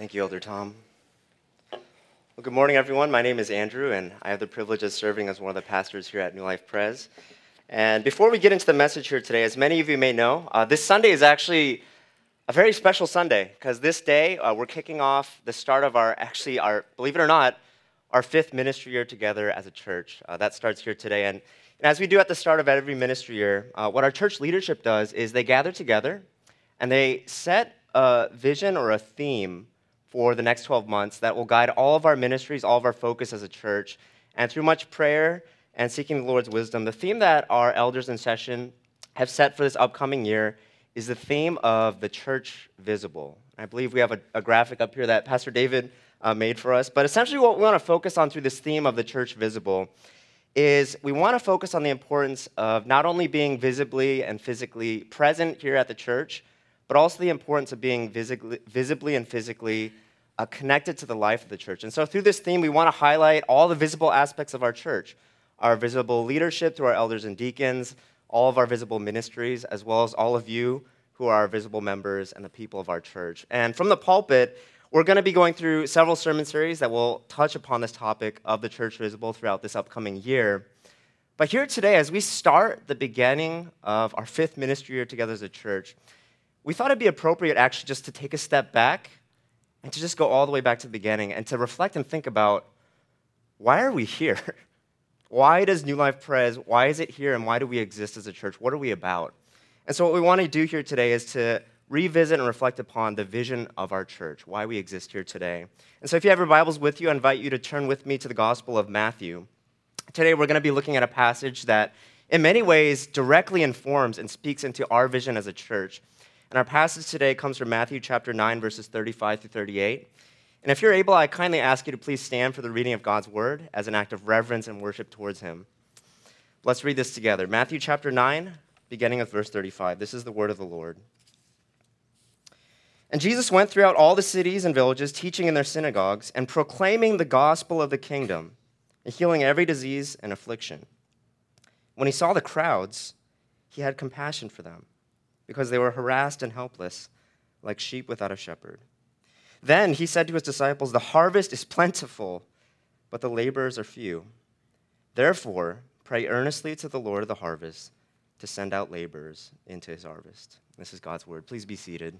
Thank you, Elder Tom. Well, good morning, everyone. My name is Andrew, and I have the privilege of serving as one of the pastors here at New Life Pres. And before we get into the message here today, as many of you may know, uh, this Sunday is actually a very special Sunday because this day uh, we're kicking off the start of our, actually, our, believe it or not, our fifth ministry year together as a church. Uh, that starts here today. And, and, as we do at the start of every ministry year, uh, what our church leadership does is they gather together and they set a vision or a theme for the next 12 months that will guide all of our ministries, all of our focus as a church. And through much prayer and seeking the Lord's wisdom, the theme that our elders in session have set for this upcoming year is the theme of the church visible. I believe we have a, a graphic up here that Pastor David uh, made for us. But essentially, what we want to focus on through this theme of the church visible is we want to focus on the importance of not only being visibly and physically present here at the church, but also the importance of being visibly, visibly and physically uh, connected to the life of the church. And so, through this theme, we want to highlight all the visible aspects of our church our visible leadership through our elders and deacons, all of our visible ministries, as well as all of you who are our visible members and the people of our church. And from the pulpit, we're going to be going through several sermon series that will touch upon this topic of the church visible throughout this upcoming year. But here today, as we start the beginning of our fifth ministry year together as a church, we thought it'd be appropriate actually just to take a step back and to just go all the way back to the beginning and to reflect and think about why are we here? Why does New Life Pres, why is it here, and why do we exist as a church? What are we about? And so, what we want to do here today is to revisit and reflect upon the vision of our church, why we exist here today. And so, if you have your Bibles with you, I invite you to turn with me to the Gospel of Matthew. Today, we're going to be looking at a passage that, in many ways, directly informs and speaks into our vision as a church. And our passage today comes from Matthew chapter 9, verses 35 through 38. And if you're able, I kindly ask you to please stand for the reading of God's word as an act of reverence and worship towards Him. Let's read this together. Matthew chapter 9, beginning with verse 35. This is the word of the Lord. And Jesus went throughout all the cities and villages, teaching in their synagogues and proclaiming the gospel of the kingdom and healing every disease and affliction. When he saw the crowds, he had compassion for them because they were harassed and helpless, like sheep without a shepherd. Then he said to his disciples, The harvest is plentiful, but the laborers are few. Therefore, pray earnestly to the Lord of the harvest to send out laborers into his harvest. This is God's word. Please be seated.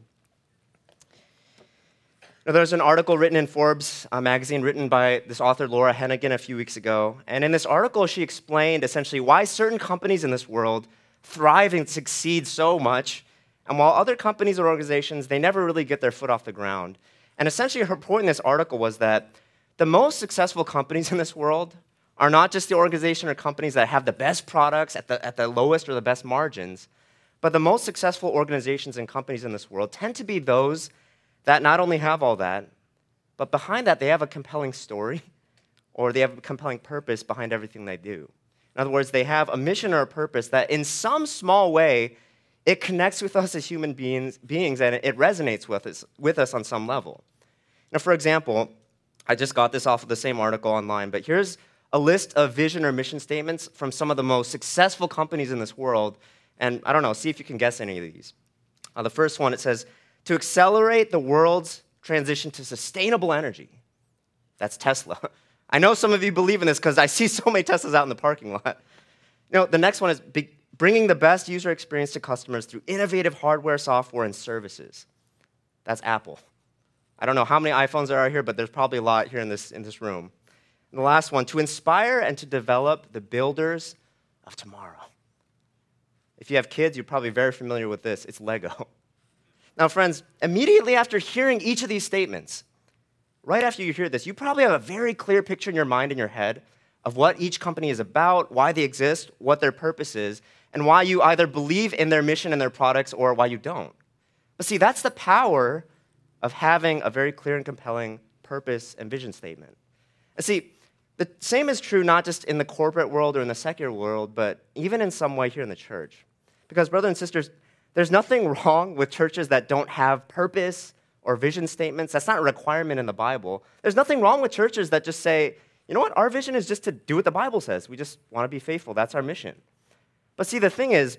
Now, there's an article written in Forbes uh, magazine written by this author, Laura Hennigan, a few weeks ago. And in this article, she explained essentially why certain companies in this world thrive and succeed so much. And while other companies or organizations, they never really get their foot off the ground. And essentially, her point in this article was that the most successful companies in this world are not just the organization or companies that have the best products at the, at the lowest or the best margins, but the most successful organizations and companies in this world tend to be those that not only have all that, but behind that, they have a compelling story or they have a compelling purpose behind everything they do. In other words, they have a mission or a purpose that, in some small way, it connects with us as human beings, beings and it resonates with us, with us on some level. Now, for example, I just got this off of the same article online, but here's a list of vision or mission statements from some of the most successful companies in this world. And I don't know, see if you can guess any of these. Uh, the first one, it says, to accelerate the world's transition to sustainable energy. That's Tesla. I know some of you believe in this because I see so many Teslas out in the parking lot. You know, the next one is be- bringing the best user experience to customers through innovative hardware, software, and services. That's Apple. I don't know how many iPhones there are here, but there's probably a lot here in this, in this room. And the last one, to inspire and to develop the builders of tomorrow. If you have kids, you're probably very familiar with this. It's Lego. Now, friends, immediately after hearing each of these statements, right after you hear this, you probably have a very clear picture in your mind and your head of what each company is about, why they exist, what their purpose is, and why you either believe in their mission and their products or why you don't. But see, that's the power of having a very clear and compelling purpose and vision statement. And see, the same is true not just in the corporate world or in the secular world, but even in some way here in the church. Because, brothers and sisters, there's nothing wrong with churches that don't have purpose or vision statements. That's not a requirement in the Bible. There's nothing wrong with churches that just say, you know what, our vision is just to do what the Bible says. We just want to be faithful. That's our mission. But see, the thing is,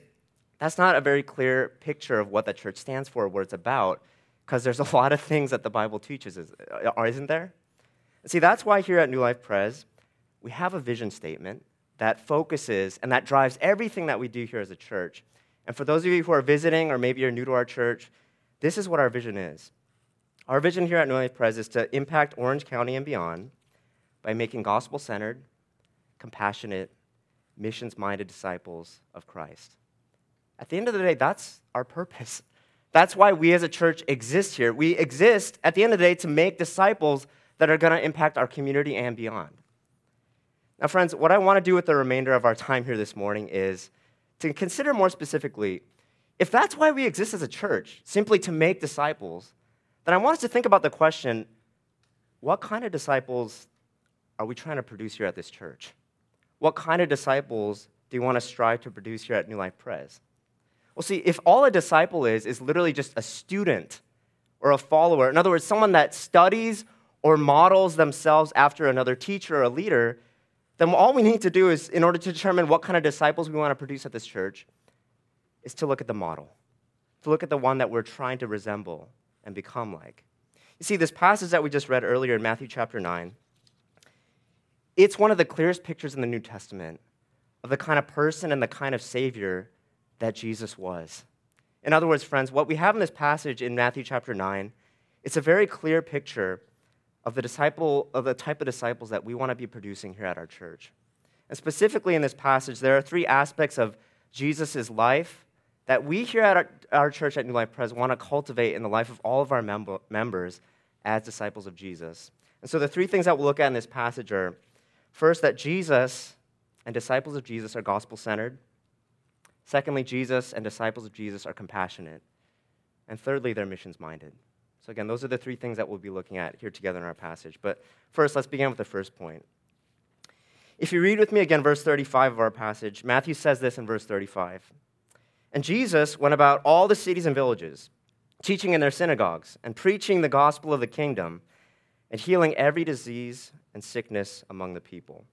that's not a very clear picture of what the church stands for, what it's about. because there's a lot of things that the Bible teaches, uh, isn't there? See, that's why here at New Life Pres, we have a vision statement that focuses and that drives everything that we do here as a church. And for those of you who are visiting or maybe you're new to our church, this is what our vision is. Our vision here at New Life Pres is to impact Orange County and beyond by making gospel centered, compassionate, missions minded disciples of Christ. At the end of the day, that's our purpose. That's why we as a church exist here. We exist at the end of the day to make disciples that are going to impact our community and beyond. Now, friends, what I want to do with the remainder of our time here this morning is to consider more specifically if that's why we exist as a church, simply to make disciples, then I want us to think about the question what kind of disciples are we trying to produce here at this church? What kind of disciples do you want to strive to produce here at New Life Pres? Well, see, if all a disciple is, is literally just a student or a follower, in other words, someone that studies or models themselves after another teacher or a leader, then all we need to do is, in order to determine what kind of disciples we want to produce at this church, is to look at the model, to look at the one that we're trying to resemble and become like. You see, this passage that we just read earlier in Matthew chapter 9, it's one of the clearest pictures in the New Testament of the kind of person and the kind of Savior that Jesus was. In other words, friends, what we have in this passage in Matthew chapter 9, it's a very clear picture of the disciple of the type of disciples that we want to be producing here at our church. And specifically in this passage, there are three aspects of Jesus' life that we here at our, our, church at New Life Pres want to cultivate in the life of all of our mem- members as disciples of Jesus. And so the three things that we'll look at in this passage are first, that Jesus and disciples of Jesus are gospel centered. Secondly, Jesus and disciples of Jesus are compassionate. And thirdly, they're missions minded. So, again, those are the three things that we'll be looking at here together in our passage. But first, let's begin with the first point. If you read with me again verse 35 of our passage, Matthew says this in verse 35. And Jesus went about all the cities and villages, teaching in their synagogues and preaching the gospel of the kingdom and healing every disease and sickness among the people.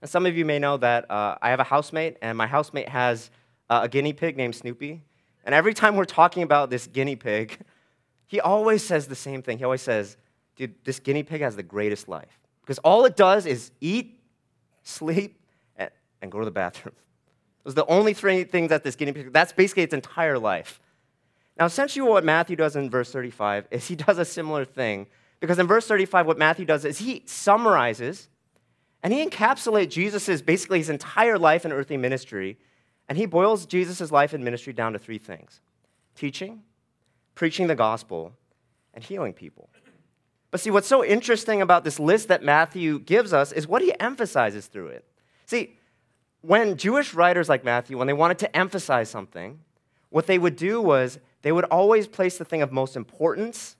And some of you may know that uh, I have a housemate, and my housemate has uh, a guinea pig named Snoopy. And every time we're talking about this guinea pig, he always says the same thing. He always says, dude, this guinea pig has the greatest life. Because all it does is eat, sleep, and, and go to the bathroom. Are the only three things that this guinea pig, that's basically its entire life. Now, essentially, what Matthew does in verse 35 is he does a similar thing. Because in verse 35, what Matthew does is he summarizes and he encapsulates Jesus' basically his entire life and earthly ministry. And he boils Jesus' life and ministry down to three things teaching, preaching the gospel, and healing people. But see, what's so interesting about this list that Matthew gives us is what he emphasizes through it. See, when Jewish writers like Matthew, when they wanted to emphasize something, what they would do was they would always place the thing of most importance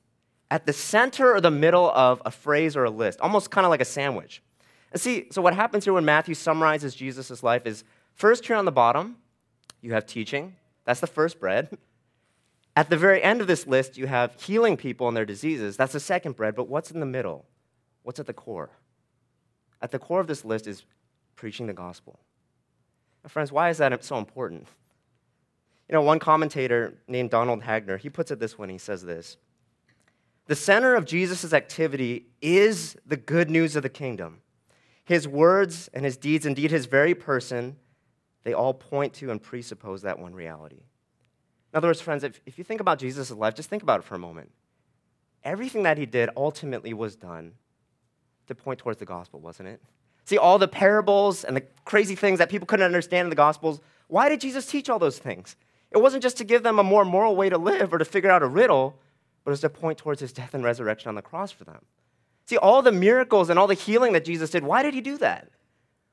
at the center or the middle of a phrase or a list, almost kind of like a sandwich. And see, so what happens here when Matthew summarizes Jesus' life is first here on the bottom, you have teaching. That's the first bread. At the very end of this list, you have healing people and their diseases. That's the second bread, but what's in the middle? What's at the core? At the core of this list is preaching the gospel. Friends, why is that so important? You know, one commentator named Donald Hagner, he puts it this way, he says this. The center of Jesus' activity is the good news of the kingdom. His words and his deeds, indeed his very person, they all point to and presuppose that one reality. In other words, friends, if, if you think about Jesus' life, just think about it for a moment. Everything that he did ultimately was done to point towards the gospel, wasn't it? See, all the parables and the crazy things that people couldn't understand in the gospels, why did Jesus teach all those things? It wasn't just to give them a more moral way to live or to figure out a riddle, but it was to point towards his death and resurrection on the cross for them. See, all the miracles and all the healing that Jesus did, why did he do that?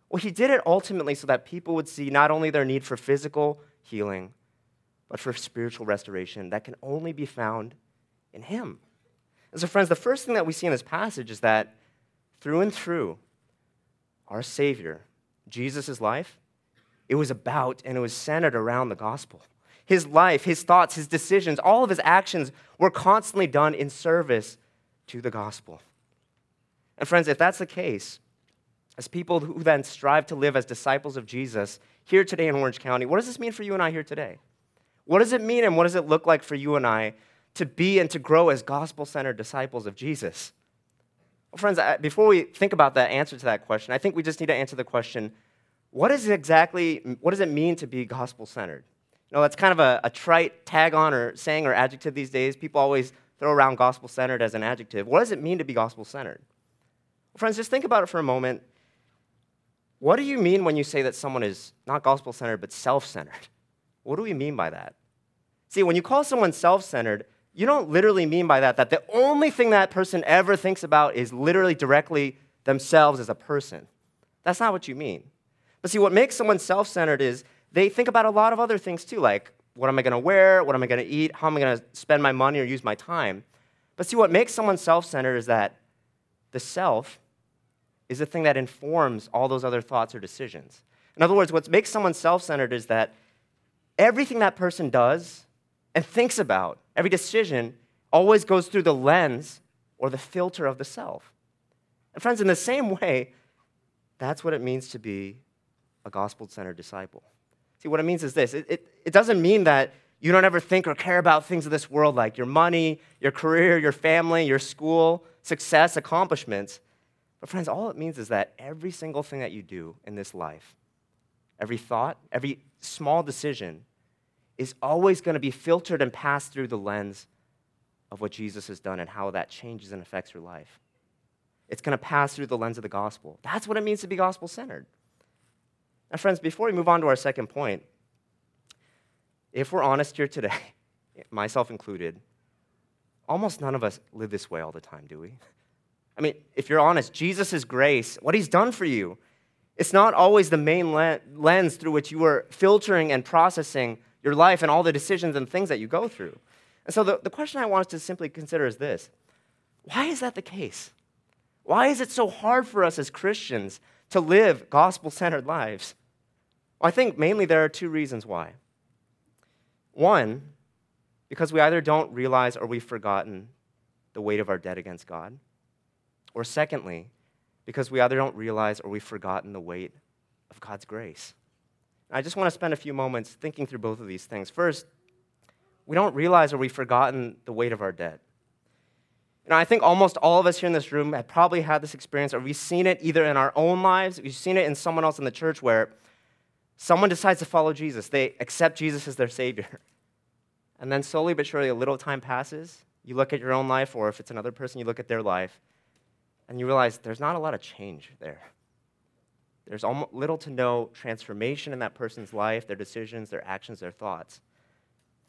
Well, he did it ultimately so that people would see not only their need for physical healing, but for spiritual restoration that can only be found in Him. And so, friends, the first thing that we see in this passage is that through and through, our Savior, Jesus' life, it was about and it was centered around the gospel. His life, his thoughts, his decisions, all of his actions were constantly done in service to the gospel. And, friends, if that's the case, as people who then strive to live as disciples of Jesus here today in Orange County, what does this mean for you and I here today? What does it mean and what does it look like for you and I to be and to grow as gospel centered disciples of Jesus? Well, friends, before we think about that answer to that question, I think we just need to answer the question what is exactly, what does it mean to be gospel centered? You know, that's kind of a, a trite tag on or saying or adjective these days. People always throw around gospel centered as an adjective. What does it mean to be gospel centered? Well, friends, just think about it for a moment. What do you mean when you say that someone is not gospel centered but self centered? What do we mean by that? See, when you call someone self centered, you don't literally mean by that that the only thing that person ever thinks about is literally directly themselves as a person. That's not what you mean. But see, what makes someone self centered is they think about a lot of other things too, like what am I to wear? What am I to eat? How am I to spend my money or use my time? But see, what makes someone self centered is that the self is the thing that informs all those other thoughts or decisions. In other words, what makes someone self centered is that everything that person does and thinks about, every decision, always goes through the lens or the filter of the self. And friends, in the same way, that's what it means to be a gospel centered disciple. See, what it means is this it, it, it doesn't mean that you don't ever think or care about things of this world like your money, your career, your family, your school, success, accomplishments. But, friends, all it means is that every single thing that you do in this life, every thought, every small decision, is always going to be filtered and passed through the lens of what Jesus has done and how that changes and affects your life. It's going to pass through the lens of the gospel. That's what it means to be gospel centered. Now, friends, before we move on to our second point, if we're honest here today, myself included, almost none of us live this way all the time, do we? I mean, if you're honest, Jesus' grace, what he's done for you, it's not always the main lens through which you are filtering and processing your life and all the decisions and things that you go through. And so the, the question I want us to simply consider is this why is that the case? Why is it so hard for us as Christians to live gospel centered lives? Well, I think mainly there are two reasons why. One, because we either don't realize or we've forgotten the weight of our debt against God. Or secondly, because we either don't realize or we've forgotten the weight of God's grace. I just want to spend a few moments thinking through both of these things. First, we don't realize or we've forgotten the weight of our debt. Know, I think almost all of us here in this room have probably had this experience, or we've seen it either in our own lives, we've seen it in someone else in the church where someone decides to follow Jesus. They accept Jesus as their Savior. And then slowly but surely, a little time passes. You look at your own life, or if it's another person, you look at their life, and you realize there's not a lot of change there. There's little to no transformation in that person's life, their decisions, their actions, their thoughts.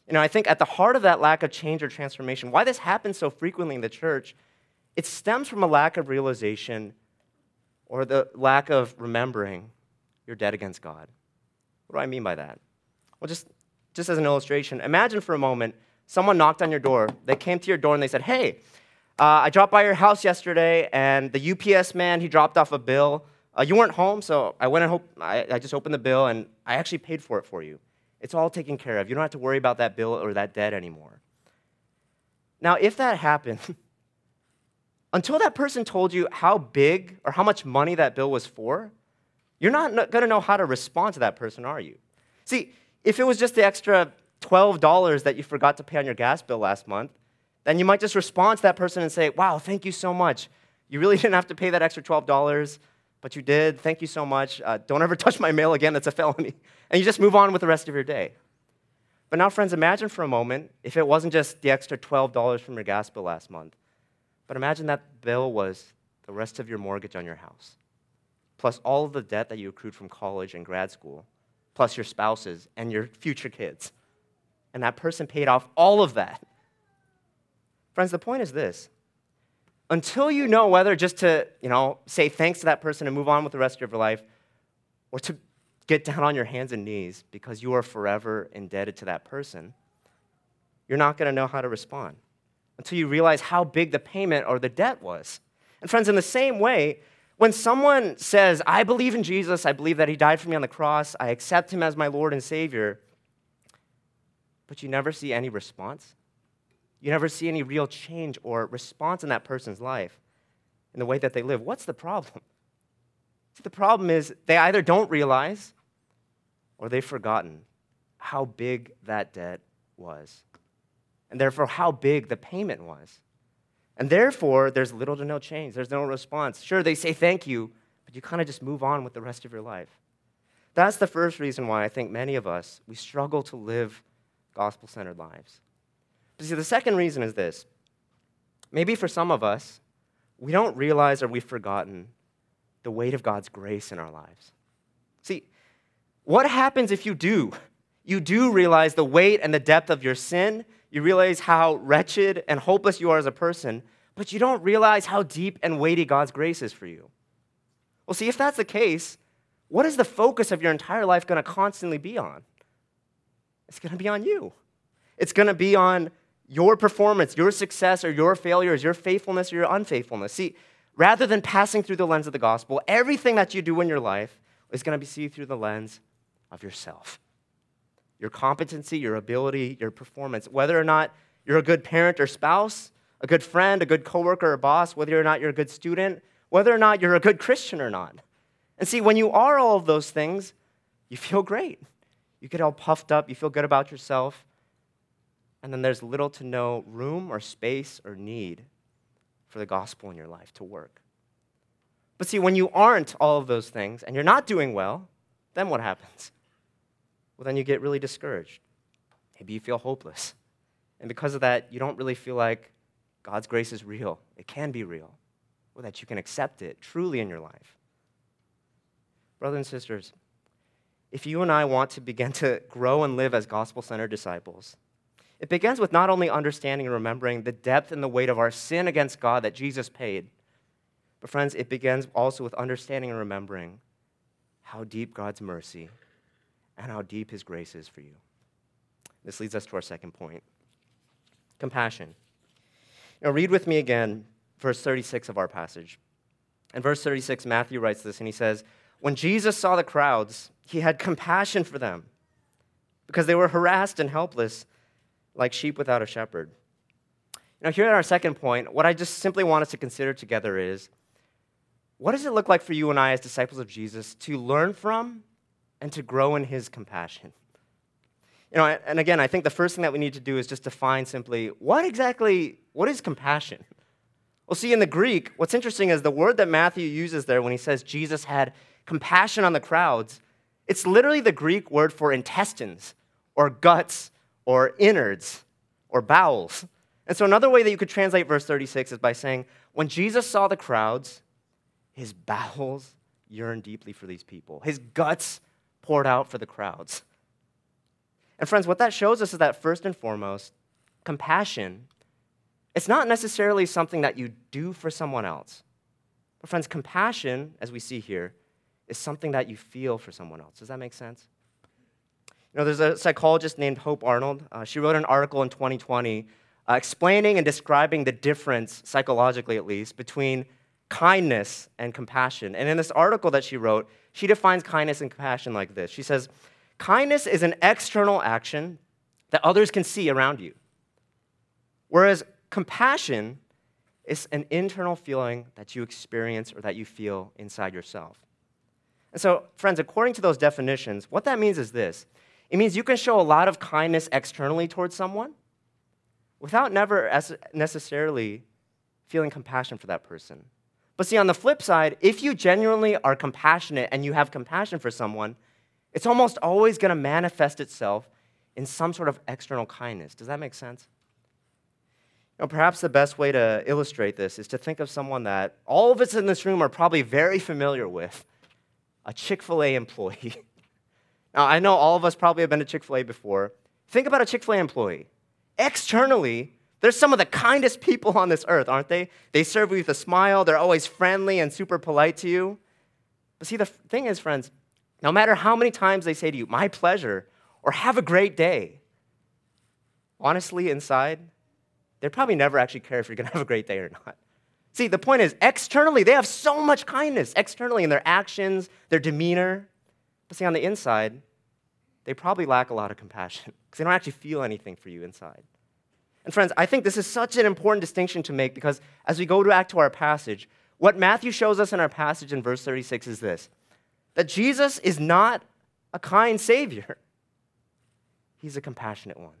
You know, I think at the heart of that lack of change or transformation, why this happens so frequently in the church, it stems from a lack of realization or the lack of remembering your debt against God. What do I mean by that? Well, just, just as an illustration, imagine for a moment someone knocked on your door. They came to your door and they said, Hey, uh, I dropped by your house yesterday, and the UPS man, he dropped off a bill. Uh, you weren't home, so I went and hope, I, I just opened the bill, and I actually paid for it for you. It's all taken care of. You don't have to worry about that bill or that debt anymore. Now, if that happened, until that person told you how big or how much money that bill was for, you're not going to know how to respond to that person, are you? See, if it was just the extra $12 that you forgot to pay on your gas bill last month, then you might just respond to that person and say, Wow, thank you so much. You really didn't have to pay that extra $12 but you did. Thank you so much. Uh, don't ever touch my mail again. That's a felony. And you just move on with the rest of your day. But now, friends, imagine for a moment if it wasn't just the extra $12 from your gas bill last month, but imagine that bill was the rest of your mortgage on your house, plus all of the debt that you accrued from college and grad school, plus your spouses and your future kids. And that person paid off all of that. Friends, the point is this until you know whether just to, you know, say thanks to that person and move on with the rest of your life, or to get down on your hands and knees because you are forever indebted to that person, you're not going to know how to respond until you realize how big the payment or the debt was. And friends, in the same way, when someone says, I believe in Jesus, I believe that he died for me on the cross, I accept him as my Lord and Savior, but you never see any response, you never see any real change or response in that person's life in the way that they live. What's the problem? The problem is they either don't realize or they've forgotten how big that debt was. and therefore how big the payment was. And therefore, there's little to no change. There's no response. Sure, they say thank you, but you kind of just move on with the rest of your life. That's the first reason why I think many of us, we struggle to live gospel centered lives. But see, the second reason is this. Maybe for some of us, we don't realize or we've forgotten the weight of God's grace in our lives. See, what happens if you do? You do realize the weight and the depth of your sin. You realize how wretched and hopeless you are as a person, but you don't realize how deep and weighty God's grace is for you. Well, see, if that's the case, what is the focus of your entire life going to constantly be on? It's going to be on you. It's going to be on your performance, your success, or your failures, your faithfulness, or your unfaithfulness. See, rather than passing through the lens of the gospel, everything that you do in your life is going to be seen through the lens of yourself. Your competency, your ability, your performance, whether or not you're a good parent or spouse, a good friend, a good coworker or boss, whether or not you're a good student, whether or not you're a good Christian or not. And see, when you are all of those things, you feel great. You get all puffed up, you feel good about yourself, and then there's little to no room or space or need for the gospel in your life to work. But see, when you aren't all of those things and you're not doing well, then what happens? Well, then you get really discouraged. Maybe you feel hopeless. And because of that, you don't really feel like God's grace is real. It can be real, or that you can accept it truly in your life. Brothers and sisters, if you and I want to begin to grow and live as gospel centered disciples, it begins with not only understanding and remembering the depth and the weight of our sin against God that Jesus paid, but friends, it begins also with understanding and remembering how deep God's mercy and how deep his grace is for you. This leads us to our second point compassion. Now, read with me again verse 36 of our passage. In verse 36, Matthew writes this, and he says, When Jesus saw the crowds, he had compassion for them because they were harassed and helpless like sheep without a shepherd. Now, here at our second point, what I just simply want us to consider together is what does it look like for you and I as disciples of Jesus to learn from and to grow in his compassion? You know, and again, I think the first thing that we need to do is just define simply what exactly what is compassion? Well, see, in the Greek, what's interesting is the word that Matthew uses there when he says Jesus had compassion on the crowds, it's literally the Greek word for intestines or guts or innards or bowels. And so, another way that you could translate verse 36 is by saying, when Jesus saw the crowds, his bowels yearned deeply for these people, his guts poured out for the crowds. And, friends, what that shows us is that first and foremost, compassion, it's not necessarily something that you do for someone else. But, friends, compassion, as we see here, is something that you feel for someone else. Does that make sense? Know, there's a psychologist named Hope Arnold. Uh, she wrote an article in 2020 uh, explaining and describing the difference, psychologically at least, between kindness and compassion. And in this article that she wrote, she defines kindness and compassion like this She says, Kindness is an external action that others can see around you, whereas compassion is an internal feeling that you experience or that you feel inside yourself. And so, friends, according to those definitions, what that means is this it means you can show a lot of kindness externally towards someone without never necessarily feeling compassion for that person. But see, on the flip side, if you genuinely are compassionate and you have compassion for someone, it's almost always going to manifest itself in some sort of external kindness. Does that make sense? You know, perhaps the best way to illustrate this is to think of someone that all of us in this room are probably very familiar with a Chick fil A employee. Now, I know all of us probably have been to Chick fil A before. Think about a Chick fil A employee. Externally, they're some of the kindest people on this earth, aren't they? They serve you with a smile, they're always friendly and super polite to you. But see, the thing is, friends, no matter how many times they say to you, my pleasure, or have a great day, honestly, inside, they probably never actually care if you're going to have a great day or not. See, the point is, externally, they have so much kindness, externally in their actions, their demeanor. But see, on the inside, they probably lack a lot of compassion because they don't actually feel anything for you inside. And friends, I think this is such an important distinction to make because as we go back to our passage, what Matthew shows us in our passage in verse 36 is this that Jesus is not a kind Savior, He's a compassionate one.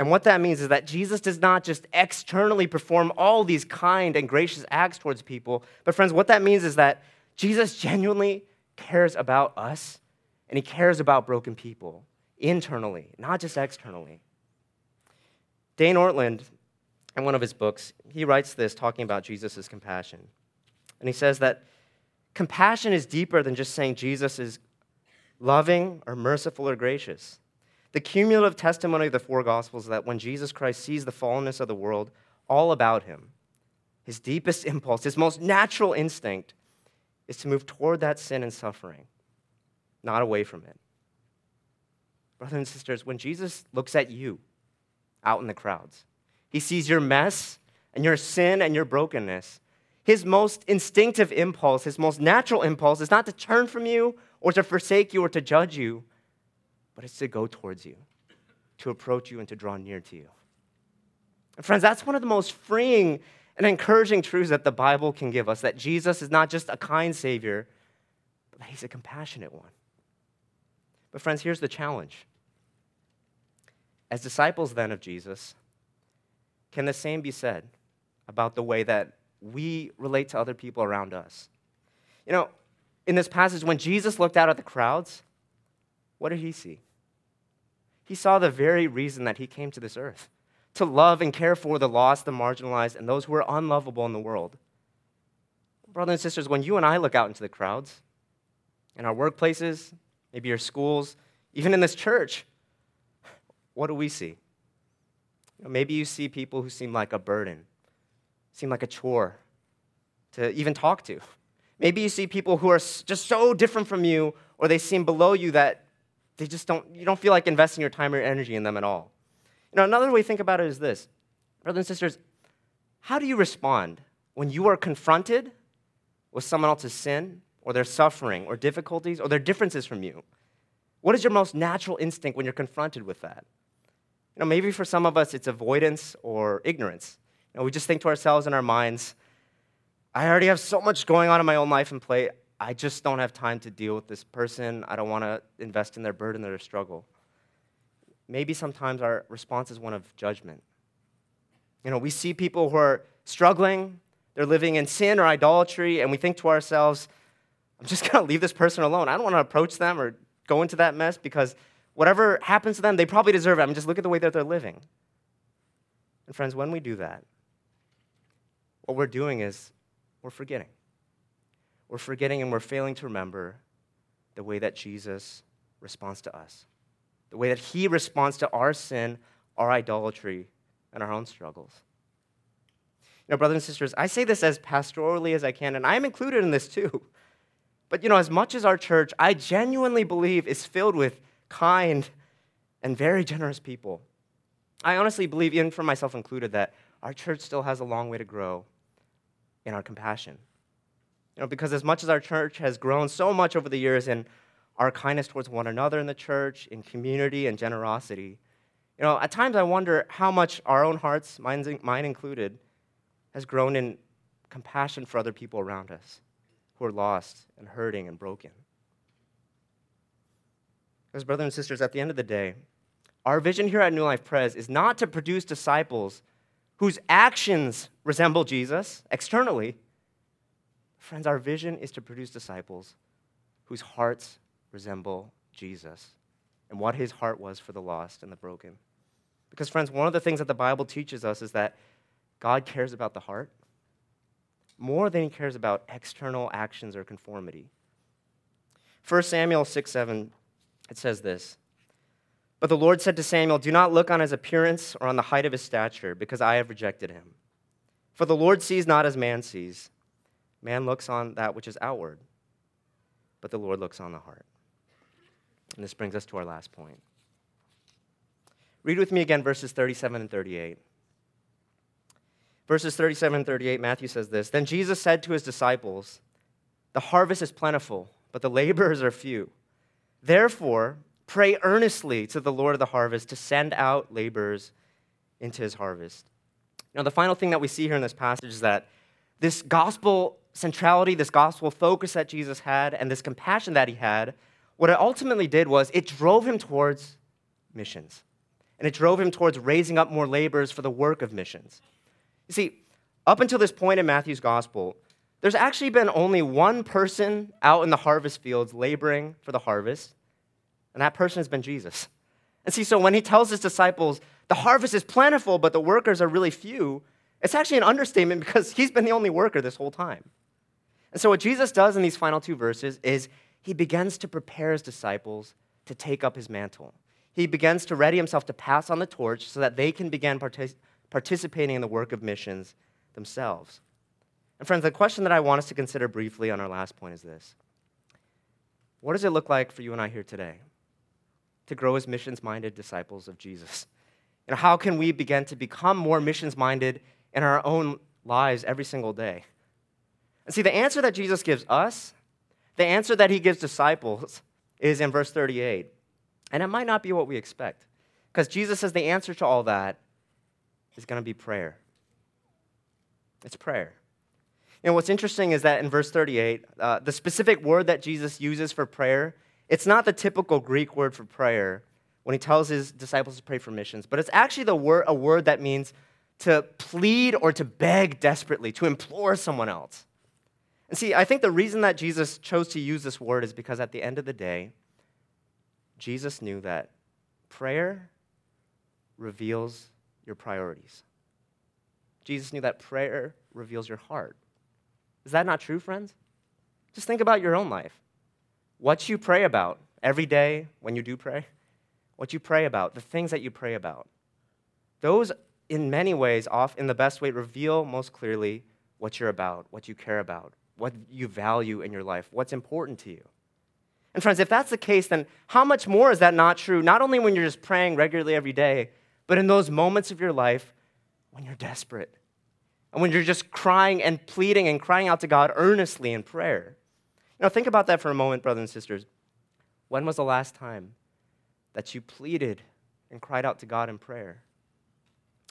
And what that means is that Jesus does not just externally perform all these kind and gracious acts towards people, but friends, what that means is that Jesus genuinely cares about us and he cares about broken people internally, not just externally. Dane Ortlund, in one of his books, he writes this talking about Jesus' compassion. And he says that compassion is deeper than just saying Jesus is loving or merciful or gracious. The cumulative testimony of the four Gospels is that when Jesus Christ sees the fallenness of the world all about him, his deepest impulse, his most natural instinct, is to move toward that sin and suffering, not away from it. Brothers and sisters, when Jesus looks at you out in the crowds, he sees your mess and your sin and your brokenness. His most instinctive impulse, his most natural impulse, is not to turn from you or to forsake you or to judge you, but it's to go towards you, to approach you, and to draw near to you. And friends, that's one of the most freeing and encouraging truths that the Bible can give us that Jesus is not just a kind Savior, but that He's a compassionate one. But, friends, here's the challenge. As disciples then of Jesus, can the same be said about the way that we relate to other people around us? You know, in this passage, when Jesus looked out at the crowds, what did he see? He saw the very reason that he came to this earth to love and care for the lost, the marginalized, and those who are unlovable in the world. Brothers and sisters, when you and I look out into the crowds, in our workplaces, maybe your schools, even in this church, what do we see? Maybe you see people who seem like a burden, seem like a chore to even talk to. Maybe you see people who are just so different from you, or they seem below you that they just don't, you don't feel like investing your time or energy in them at all. You know, another way to think about it is this brothers and sisters, how do you respond when you are confronted with someone else's sin, or their suffering, or difficulties, or their differences from you? What is your most natural instinct when you're confronted with that? You know, maybe for some of us it's avoidance or ignorance. You know, we just think to ourselves in our minds, I already have so much going on in my own life and plate. I just don't have time to deal with this person. I don't want to invest in their burden or their struggle. Maybe sometimes our response is one of judgment. You know, we see people who are struggling, they're living in sin or idolatry, and we think to ourselves, I'm just going to leave this person alone. I don't want to approach them or go into that mess because whatever happens to them, they probably deserve it. I mean, just look at the way that they're living. And friends, when we do that, what we're doing is we're forgetting. We're forgetting and we're failing to remember the way that Jesus responds to us, the way that he responds to our sin, our idolatry, and our own struggles. You know, brothers and sisters, I say this as pastorally as I can, and I'm included in this too. But, you know, as much as our church, I genuinely believe, is filled with kind and very generous people, I honestly believe, even for myself included, that our church still has a long way to grow in our compassion. You know, because as much as our church has grown so much over the years in our kindness towards one another in the church, in community and generosity, you know, at times I wonder how much our own hearts, mine, included, has grown in compassion for other people around us who are lost and hurting and broken. Because, brothers and sisters, at the end of the day, our vision here at New Life Pres is not to produce disciples whose actions resemble Jesus externally. Friends, our vision is to produce disciples whose hearts resemble Jesus and what his heart was for the lost and the broken. Because, friends, one of the things that the Bible teaches us is that God cares about the heart more than he cares about external actions or conformity. 1 Samuel 6 7, it says this but the Lord said to Samuel, Do not look on his appearance or on the height of his stature, because I have rejected him. For the Lord sees not as man sees. Man looks on that which is outward, but the Lord looks on the heart. And this brings us to our last point. Read with me again verses 37 and 38. Verses 37 and 38, Matthew says this Then Jesus said to his disciples, The harvest is plentiful, but the laborers are few. Therefore, Pray earnestly to the Lord of the harvest to send out laborers into his harvest. Now, the final thing that we see here in this passage is that this gospel centrality, this gospel focus that Jesus had, and this compassion that he had, what it ultimately did was it drove him towards missions. and it drove him towards raising up more laborers for the work of missions. You see, up until this point in Matthew's gospel, there's actually been only one person out in the harvest fields laboring for the harvest, and that person has been Jesus. And see, so when he tells his disciples, the harvest is plentiful, but the workers are really few, it's actually an understatement because he's been the only worker this whole time. And so, what Jesus does in these final two verses is he begins to prepare his disciples to take up his mantle. He begins to ready himself to pass on the torch so that they can begin participating in the work of missions themselves. And, friends, the question that I want us to consider briefly on our last point is this What does it look like for you and I here today to grow as missions minded disciples of Jesus? And how can we begin to become more missions minded in our own lives every single day? And see, the answer that Jesus gives us, the answer that he gives disciples, is in verse 38. And it might not be what we expect. Because Jesus says the answer to all that is going to be prayer. It's prayer. And what's interesting is that in verse 38, uh, the specific word that Jesus uses for prayer, it's not the typical Greek word for prayer when he tells his disciples to pray for missions, but it's actually the word, a word that means to plead or to beg desperately, to implore someone else. And see, I think the reason that Jesus chose to use this word is because at the end of the day, Jesus knew that prayer reveals your priorities. Jesus knew that prayer reveals your heart. Is that not true, friends? Just think about your own life. What you pray about every day when you do pray, what you pray about, the things that you pray about, those in many ways, off in the best way, reveal most clearly what you're about, what you care about, what you value in your life, what's important to you. And friends, if that's the case, then how much more is that not true? Not only when you're just praying regularly every day, but in those moments of your life when you're desperate and when you're just crying and pleading and crying out to God earnestly in prayer. Know, think about that for a moment, brothers and sisters. When was the last time that you pleaded and cried out to God in prayer?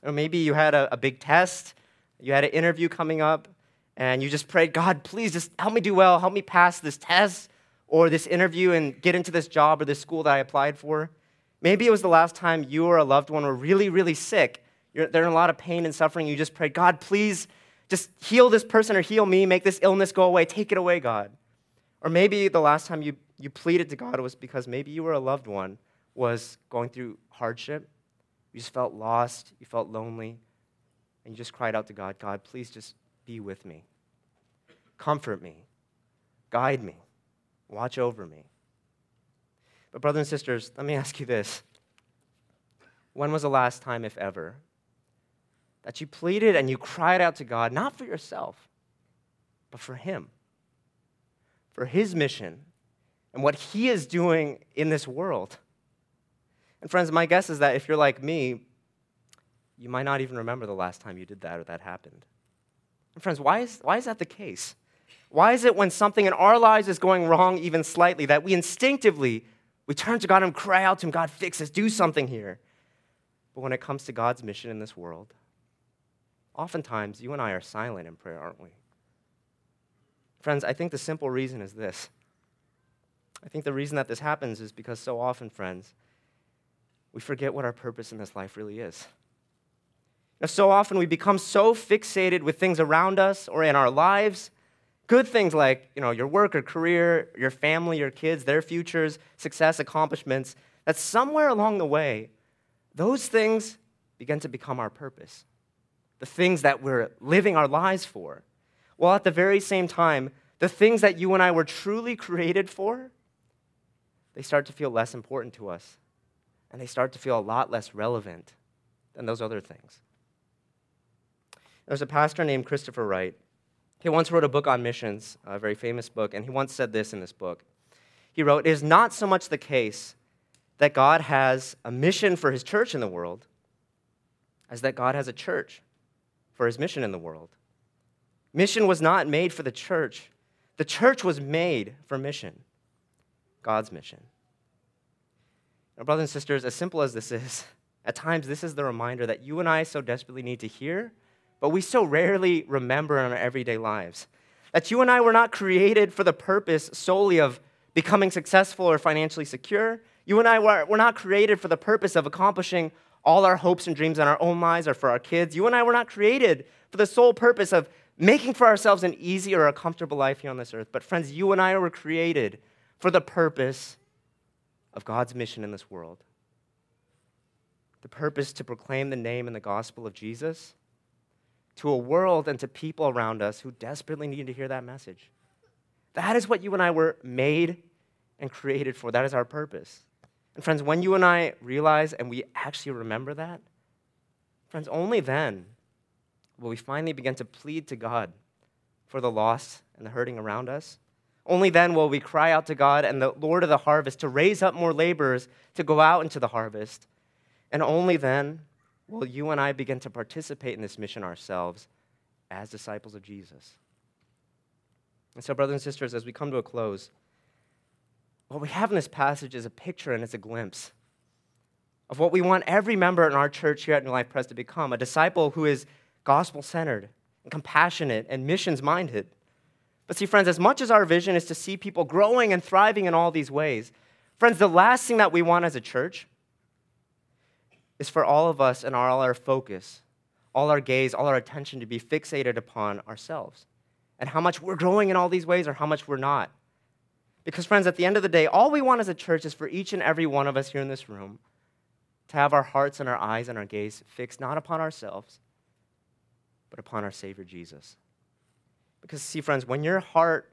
Or maybe you had a, a big test, you had an interview coming up, and you just prayed, God, please just help me do well, help me pass this test or this interview and get into this job or this school that I applied for. Maybe it was the last time you or a loved one were really, really sick. You're, they're in a lot of pain and suffering. You just prayed, God, please just heal this person or heal me, make this illness go away, take it away, God. Or maybe the last time you, you pleaded to God was because maybe you or a loved one was going through hardship. You just felt lost, you felt lonely, and you just cried out to God, God, please just be with me. Comfort me. Guide me. Watch over me. But, brothers and sisters, let me ask you this. When was the last time, if ever, that you pleaded and you cried out to God, not for yourself, but for Him, for His mission, and what He is doing in this world? And, friends, my guess is that if you're like me, you might not even remember the last time you did that or that happened. And friends, why is, why is that the case? Why is it when something in our lives is going wrong even slightly that we instinctively we turn to God and cry out to him, God, fix us, do something here. But when it comes to God's mission in this world, oftentimes you and I are silent in prayer, aren't we? Friends, I think the simple reason is this. I think the reason that this happens is because so often, friends, we forget what our purpose in this life really is. Now, so often we become so fixated with things around us or in our lives, good things like you know, your work or career, your family, your kids, their futures, success, accomplishments, that somewhere along the way, those things begin to become our purpose, the things that we're living our lives for. While at the very same time, the things that you and I were truly created for, they start to feel less important to us, and they start to feel a lot less relevant than those other things. There's a pastor named Christopher Wright. He once wrote a book on missions, a very famous book, and he once said this in this book. He wrote, It is not so much the case that God has a mission for his church in the world as that God has a church for his mission in the world. Mission was not made for the church, the church was made for mission, God's mission. Now, brothers and sisters, as simple as this is, at times this is the reminder that you and I so desperately need to hear but we so rarely remember in our everyday lives. That you and I were not created for the purpose solely of becoming successful or financially secure. You and I were, were not created for the purpose of accomplishing All our hopes and dreams in our own lives or for our kids. You and I were not created for the sole purpose of making for ourselves an easy or a comfortable life here on this earth. But, friends, you and I were created for the purpose of God's mission in this world. The purpose to proclaim the name and the gospel of Jesus to a world and to people around us who desperately need to hear that message. That is what you and I were made and created for. That is our purpose. And friends, when you and I realize and we actually remember that, friends, only then will we finally begin to plead to God for the lost and the hurting around us. Only then will we cry out to God and the Lord of the harvest to raise up more laborers to go out into the harvest. And only then will you and I begin to participate in this mission ourselves as disciples of Jesus. And so, brothers and sisters, as we come to a close, what we have in this passage is a picture and it's a glimpse of what we want every member in our church here at New Life Pres to become a disciple who is gospel centered and compassionate and missions minded. But see, friends, as much as our vision is to see people growing and thriving in all these ways, friends, the last thing that we want as a church is for all of us and all our focus, all our gaze, all our attention to be fixated upon ourselves and how much we're growing in all these ways or how much we're not. Because, friends, at the end of the day, all we want as a church is for each and every one of us here in this room to have our hearts and our eyes and our gaze fixed not upon ourselves, but upon our Savior Jesus. Because, see, friends, when your heart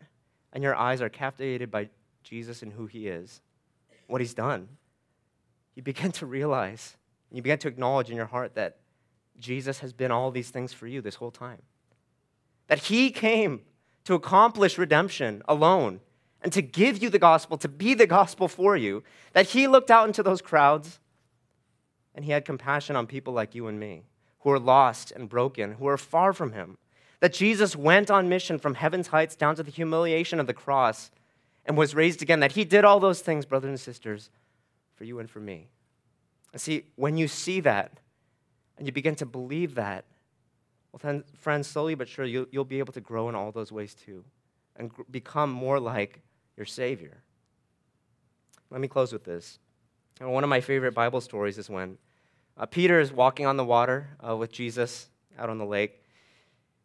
and your eyes are captivated by Jesus and who He is, what He's done, you begin to realize, you begin to acknowledge in your heart that Jesus has been all these things for you this whole time. That He came to accomplish redemption alone and to give you the gospel, to be the gospel for you, that he looked out into those crowds and he had compassion on people like you and me who are lost and broken, who are far from him. That Jesus went on mission from heaven's heights down to the humiliation of the cross and was raised again. That he did all those things, brothers and sisters, for you and for me. And see, when you see that and you begin to believe that, well, then, friends, slowly but surely, you'll, you'll be able to grow in all those ways too and gr- become more like your Savior. Let me close with this. One of my favorite Bible stories is when uh, Peter is walking on the water uh, with Jesus out on the lake.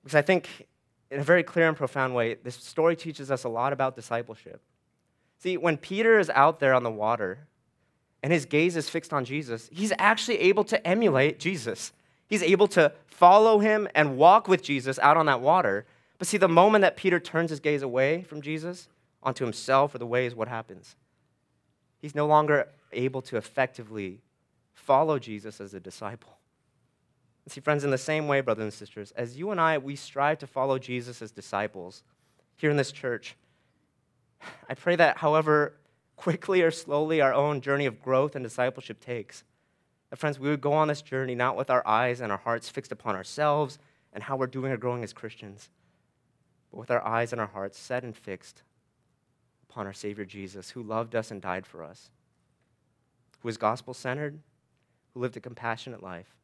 Because I think, in a very clear and profound way, this story teaches us a lot about discipleship. See, when Peter is out there on the water and his gaze is fixed on Jesus, he's actually able to emulate Jesus. He's able to follow him and walk with Jesus out on that water. But see, the moment that Peter turns his gaze away from Jesus, onto himself or the ways, what happens? He's no longer able to effectively follow Jesus as a disciple. see, friends, in the same way, brothers and sisters, as you and I, we strive to follow Jesus as disciples here in this church, I pray that however quickly or slowly our own journey of growth and discipleship takes, that, friends, we would go on this journey not with our eyes and our hearts fixed upon ourselves and how we're doing or growing as Christians, but with our eyes and our hearts set and fixed upon our Savior Jesus, who loved us and died for us, who is gospel centered, who lived a compassionate life,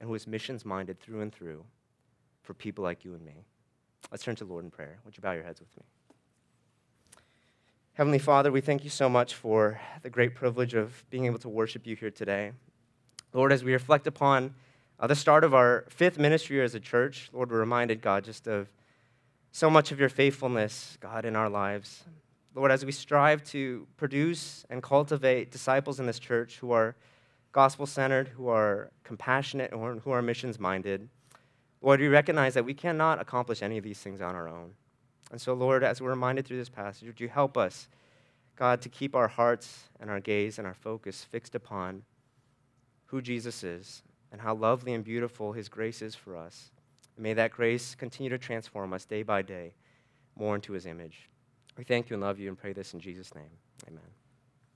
and who is missions minded through and through for people like you and me. Let's turn to the Lord in prayer. Would you bow your heads with me? Heavenly Father, we thank you so much for the great privilege of being able to worship you here today. Lord, as we reflect upon uh, the start of our fifth ministry as a church, Lord, we're reminded, God, just of so much of your faithfulness, God, in our lives. Lord, as we strive to produce and cultivate disciples in this church who are gospel centered, who are compassionate, and who are missions minded, Lord, we recognize that we cannot accomplish any of these things on our own. And so, Lord, as we're reminded through this passage, would you help us, God, to keep our hearts and our gaze and our focus fixed upon who Jesus is and how lovely and beautiful his grace is for us. And may that grace continue to transform us day by day more into his image. We thank you and love you and pray this in Jesus' name. Amen.